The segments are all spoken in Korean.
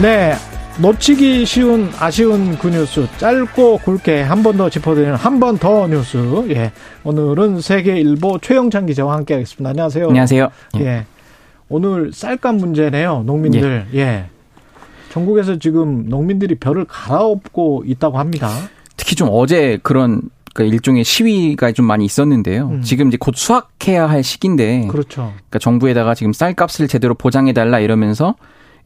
네. 놓치기 쉬운 아쉬운 그 뉴스 짧고 굵게 한 번 더 짚어드리는 한 번 더 뉴스. 예. 오늘은 세계일보 최영찬 기자와 함께하겠습니다. 안녕하세요. 안녕하세요. 예. 예. 오늘 쌀값 문제네요. 농민들. 예. 예. 전국에서 지금 농민들이 별을 갈아엎고 있다고 합니다. 특히 좀 어제 그런 그 일종의 시위가 좀 많이 있었는데요. 음. 지금 이제 곧 수확해야 할 시기인데, 그렇죠. 그러니까 정부에다가 지금 쌀값을 제대로 보장해 달라 이러면서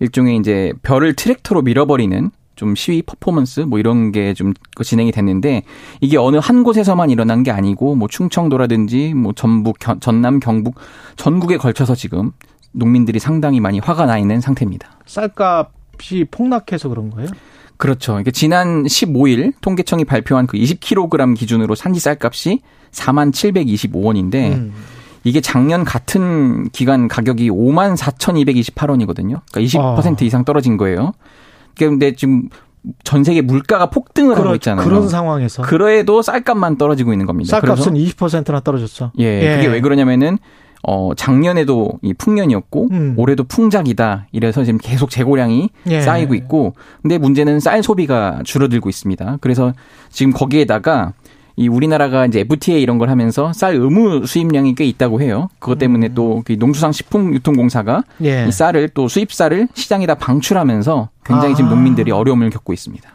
일종의 이제 별을 트랙터로 밀어버리는 좀 시위 퍼포먼스 뭐 이런 게 좀 진행이 됐는데 이게 어느 한 곳에서만 일어난 게 아니고 뭐 충청도라든지 뭐 전북 전남 경북 전국에 걸쳐서 지금 농민들이 상당히 많이 화가 나 있는 상태입니다. 쌀값이 폭락해서 그런 거예요? 그렇죠. 그러니까 지난 15일 통계청이 발표한 그 20kg 기준으로 산지 쌀값이 4만 725원인데 음. 이게 작년 같은 기간 가격이 5만 4,228원이거든요. 그러니까 20% 아. 이상 떨어진 거예요. 그런데 지금 전 세계 물가가 폭등을 그러, 하고 있잖아요. 그런 상황에서. 그래도 쌀값만 떨어지고 있는 겁니다. 쌀값은 20%나 떨어졌어. 예, 예. 그게 왜 그러냐면은 어 작년에도 이 풍년이었고 음. 올해도 풍작이다. 이래서 지금 계속 재고량이 예. 쌓이고 있고 근데 문제는 쌀 소비가 줄어들고 있습니다. 그래서 지금 거기에다가 이 우리나라가 이제 FTA 이런 걸 하면서 쌀 의무 수입량이 꽤 있다고 해요. 그것 때문에 음. 또 농수산 식품 유통공사가 예. 이 쌀을 또 수입 쌀을 시장에다 방출하면서 굉장히 아. 지금 농민들이 어려움을 겪고 있습니다.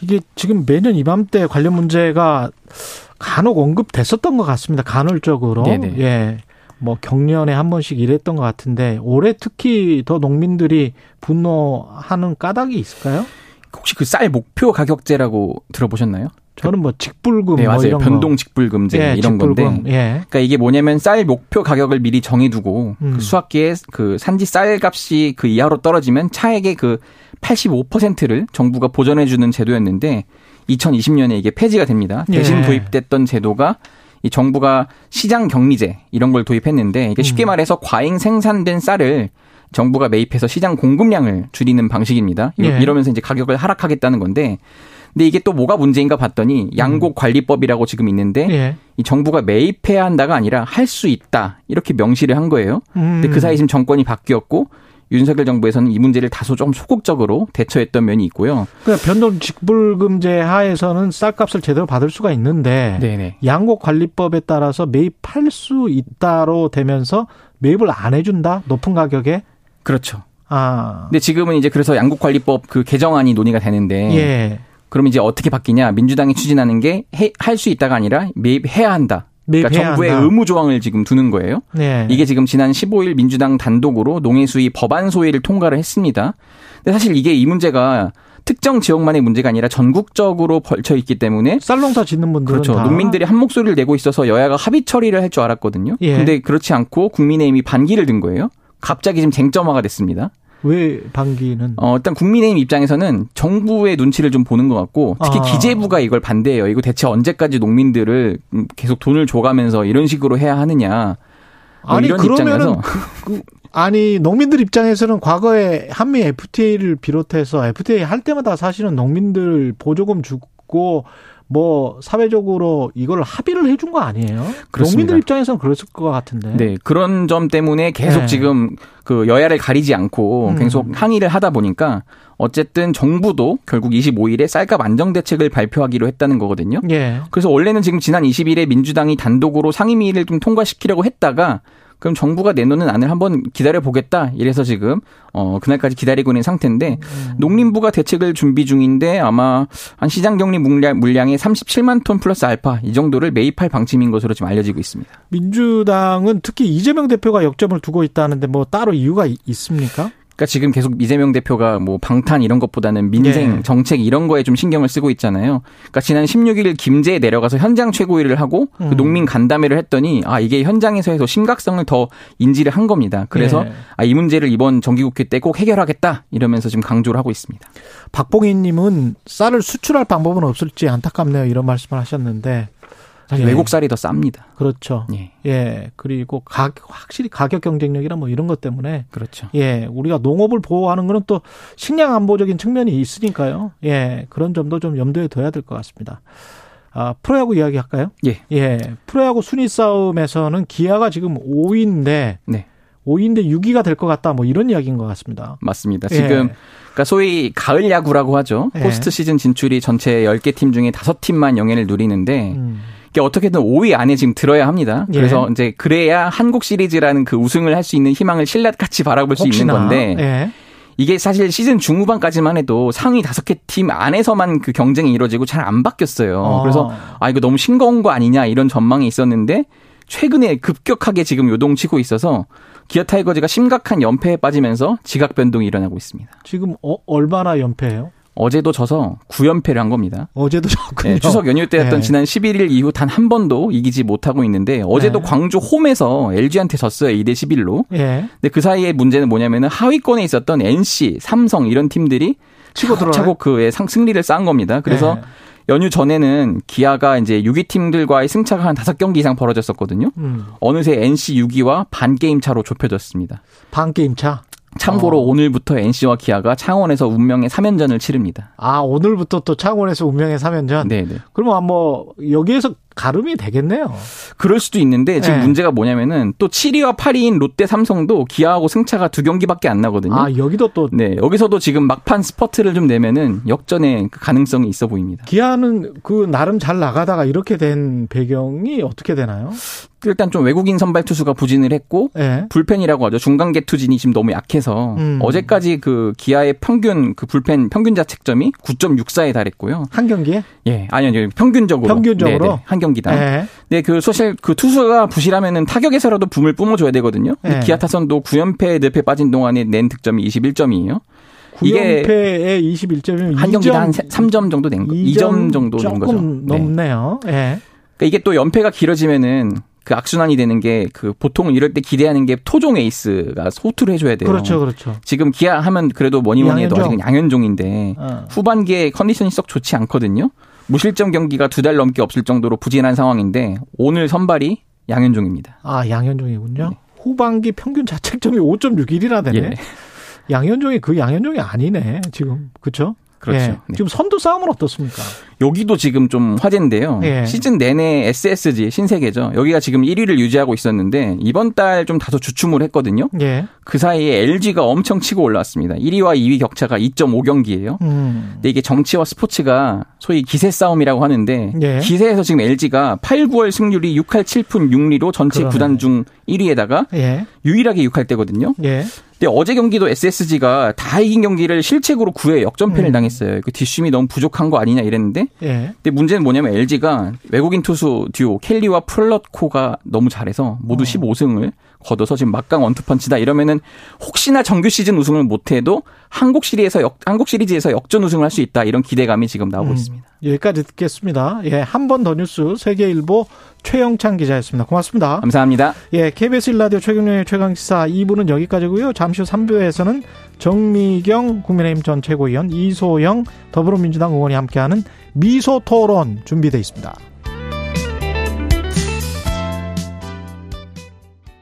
이게 지금 매년 이맘때 관련 문제가 간혹 언급됐었던 것 같습니다. 간헐적으로. 네네. 예. 뭐 경년에 한 번씩 이랬던 것 같은데 올해 특히 더 농민들이 분노하는 까닭이 있을까요? 혹시 그 쌀 목표 가격제라고 들어보셨나요? 저는 뭐 직불금 네, 뭐 맞아요. 변동 직불금제 예, 이런 직불금. 건데. 예. 그러니까 이게 뭐냐면 쌀 목표 가격을 미리 정해 두고 그 음. 그 수확기에 그 산지 쌀 값이 그 이하로 떨어지면 차액의 그 85%를 정부가 보전해 주는 제도였는데 2020년에 이게 폐지가 됩니다. 대신 예. 도입됐던 제도가 이 정부가 시장 격리제 이런 걸 도입했는데 이게 쉽게 음. 말해서 과잉 생산된 쌀을 정부가 매입해서 시장 공급량을 줄이는 방식입니다. 예. 이러면서 이제 가격을 하락하겠다는 건데 근데 이게 또 뭐가 문제인가 봤더니 음. 양곡 관리법이라고 지금 있는데 예. 이 정부가 매입해야 한다가 아니라 할 수 있다 이렇게 명시를 한 거예요. 음. 근데 그 사이 지금 정권이 바뀌었고 윤석열 정부에서는 이 문제를 다소 좀 소극적으로 대처했던 면이 있고요. 그러니까 변동 직불금제 하에서는 쌀값을 제대로 받을 수가 있는데 네네. 양곡 관리법에 따라서 매입할 수 있다로 되면서 매입을 안 해준다 높은 가격에 그렇죠. 아. 근데 지금은 이제 그래서 양곡 관리법 그 개정안이 논의가 되는데 예. 그럼 이제 어떻게 바뀌냐? 민주당이 추진하는 게 할 수 있다가 아니라 매입해야 한다. 그러니까 정부의 한다. 의무 조항을 지금 두는 거예요. 네. 이게 지금 지난 15일 민주당 단독으로 농해수위 법안 소위를 통과를 했습니다. 근데 사실 이게 이 문제가 특정 지역만의 문제가 아니라 전국적으로 벌쳐 있기 때문에 쌀농사 짓는 분들은 그렇죠. 농민들이 한 목소리를 내고 있어서 여야가 합의 처리를 할 줄 알았거든요. 예. 근데 그렇지 않고 국민의힘이 반기를 든 거예요. 갑자기 지금 쟁점화가 됐습니다. 왜 반기는? 어, 일단 국민의힘 입장에서는 정부의 눈치를 좀 보는 것 같고 특히 아. 기재부가 이걸 반대해요. 이거 대체 언제까지 농민들을 계속 돈을 줘가면서 이런 식으로 해야 하느냐. 뭐 아니 이런 입장에서 그, 그, 아니 농민들 입장에서는 과거에 한미 FTA를 비롯해서 FTA 할 때마다 사실은 농민들 보조금 주고 뭐 사회적으로 이걸 합의를 해준 거 아니에요? 그렇습니다. 농민들 입장에서는 그랬을 것 같은데. 네 그런 점 때문에 계속 네. 지금 그 여야를 가리지 않고 음. 계속 항의를 하다 보니까 어쨌든 정부도 결국 25일에 쌀값 안정 대책을 발표하기로 했다는 거거든요. 예. 그래서 원래는 지금 지난 20일에 민주당이 단독으로 상임위를 좀 통과시키려고 했다가 그럼 정부가 내놓는 안을 한번 기다려 보겠다. 이래서 지금 어 그날까지 기다리고 있는 상태인데 음. 농림부가 대책을 준비 중인데 아마 한 시장 격리 물량 물량의 37만 톤 플러스 알파 이 정도를 매입할 방침인 것으로 지금 알려지고 있습니다. 민주당은 특히 이재명 대표가 역점을 두고 있다는데 뭐 따로 이유가 있습니까? 그러니까 지금 계속 이재명 대표가 뭐 방탄 이런 것보다는 민생 네. 정책 이런 거에 좀 신경을 쓰고 있잖아요. 그러니까 지난 16일 김제에 내려가서 현장 최고위를 하고 그 음. 그 농민 간담회를 했더니 아 이게 현장에서 해서 심각성을 더 인지를 한 겁니다. 그래서 네. 아이 문제를 이번 정기국회 때 꼭 해결하겠다 이러면서 지금 강조를 하고 있습니다. 박봉희님은 쌀을 수출할 방법은 없을지 안타깝네요 이런 말씀을 하셨는데 사실 예. 외국 쌀이 더 쌉니다. 그렇죠. 예. 예. 그리고 가, 확실히 가격 경쟁력이나 뭐 이런 것 때문에 그렇죠. 예. 우리가 농업을 보호하는 거는 또 식량 안보적인 측면이 있으니까요. 예. 그런 점도 좀 염두에 둬야 될 것 같습니다. 아, 프로야구 이야기 할까요? 예. 예. 프로야구 순위 싸움에서는 기아가 지금 5위인데 네. 5위인데 6위가 될 것 같다. 뭐 이런 이야기인 것 같습니다. 맞습니다. 지금 예. 그러니까 소위 가을 야구라고 하죠. 예. 포스트 시즌 진출이 전체 10개 팀 중에 5팀만 영예를 누리는데 음. 이게 어떻게든 5위 안에 지금 들어야 합니다. 예. 그래서 예. 이제 그래야 한국 시리즈라는 그 우승을 할 수 있는 희망을 신라같이 바라볼 수 혹시나. 있는 건데 예. 이게 사실 시즌 중후반까지만 해도 상위 다섯 개 팀 안에서만 그 경쟁이 이루어지고 잘 안 바뀌었어요. 어. 그래서 아 이거 너무 싱거운 거 아니냐 이런 전망이 있었는데 최근에 급격하게 지금 요동치고 있어서 기아 타이거즈가 심각한 연패에 빠지면서 지각 변동이 일어나고 있습니다. 지금 어, 얼마나 연패예요? 어제도 져서 9연패를 한 겁니다. 어제도 졌군요. 네, 추석 연휴 때였던 네. 지난 11일 이후 단 한 번도 이기지 못하고 있는데 어제도 네. 광주 홈에서 LG한테 졌어요. 2대 11로. 네. 근데 그 사이에 문제는 뭐냐면은 하위권에 있었던 NC, 삼성 이런 팀들이 치고 들어차고 그의 승리를 쌓은 겁니다. 그래서 네. 연휴 전에는 기아가 이제 6위 팀들과의 승차가 한 5경기 이상 벌어졌었거든요. 음. 어느새 NC 6위와 반 게임 차로 좁혀졌습니다. 반 게임 차? 참고로 어. 오늘부터 NC와 기아가 창원에서 운명의 3연전을 치릅니다. 아, 오늘부터 또 창원에서 운명의 3연전? 네네. 그러면 뭐, 여기에서 가름이 되겠네요. 그럴 수도 있는데 지금 네. 문제가 뭐냐면은 또 7위와 8위인 롯데 삼성도 기아하고 승차가 두 경기밖에 안 나거든요. 아, 여기도 또 네, 여기서도 지금 막판 스퍼트를 좀 내면은 역전의 그 가능성이 있어 보입니다. 기아는 그 나름 잘 나가다가 이렇게 된 배경이 어떻게 되나요? 일단 좀 외국인 선발 투수가 부진을 했고 네. 불펜이라고 하죠. 중간계 투진이 지금 너무 약해서 음. 어제까지 그 기아의 평균 그 불펜 평균 자책점이 9.64에 달했고요. 한 경기에? 예, 아니요, 평균적으로. 평균적으로 네네. 한 경기당. 네. 네, 그 사실 그 투수가 부실하면은 타격에서라도 붐을 뿜어줘야 되거든요. 네. 기아 타선도 9연패 늪에 빠진 동안에 낸 득점이 21점이에요. 9연패에 21점이면 한 경기당 한 3점 정도 된 거, 2점 정도 된 거죠. 넘네요. 네. 네. 그러니까 이게 또 연패가 길어지면은 그 악순환이 되는 게 그 보통 이럴 때 기대하는 게 토종 에이스가 소투를 해줘야 돼요. 그렇죠, 그렇죠. 지금 기아 하면 그래도 뭐니 뭐니 해도 아직은 양현종인데 어. 후반기에 컨디션이 썩 좋지 않거든요. 무실점 경기가 두 달 넘게 없을 정도로 부진한 상황인데 오늘 선발이 양현종입니다. 아 양현종이군요. 네. 후반기 평균 자책점이 5.61이나 되네. 예. 양현종이 그 양현종이 아니네 지금 그렇죠? 그렇죠. 예. 네. 지금 선두 싸움은 어떻습니까? 여기도 지금 좀 화제인데요. 예. 시즌 내내 SSG 신세계죠. 여기가 지금 1위를 유지하고 있었는데 이번 달 좀 다소 주춤을 했거든요. 예. 그 사이에 LG가 엄청 치고 올라왔습니다. 1위와 2위 격차가 2.5경기예요. 음. 근데 이게 정치와 스포츠가 소위 기세 싸움이라고 하는데 예. 기세에서 지금 LG가 8, 9월 승률이 6할 7푼 6리로 전체 그러네. 구단 중 1위에다가 예. 유일하게 6할 때거든요. 예. 근데 어제 경기도 SSG가 다 이긴 경기를 실책으로 9회 역전패를 음. 당했어요. 그 뒷심이 너무 부족한 거 아니냐 이랬는데. 예. 근데 문제는 뭐냐면 LG가 외국인 투수 듀오 켈리와 플럿코가 너무 잘해서 모두 어. 15승을 걷어서 지금 막강 원투펀치다 이러면은 혹시나 정규 시즌 우승을 못해도 한국 시리에서 역, 한국 시리즈에서 역전 우승을 할 수 있다 이런 기대감이 지금 나오고 음, 있습니다. 여기까지 듣겠습니다. 예, 한 번 더 뉴스 세계일보 최영창 기자였습니다. 고맙습니다. 감사합니다. 예, KBS 일라디오 최경련의 최강시사 2부는 여기까지고요. 잠시 후 3부에서는 정미경 국민의힘 전 최고위원 이소영 더불어민주당 의원이 함께하는 미소 토론 준비되어 있습니다.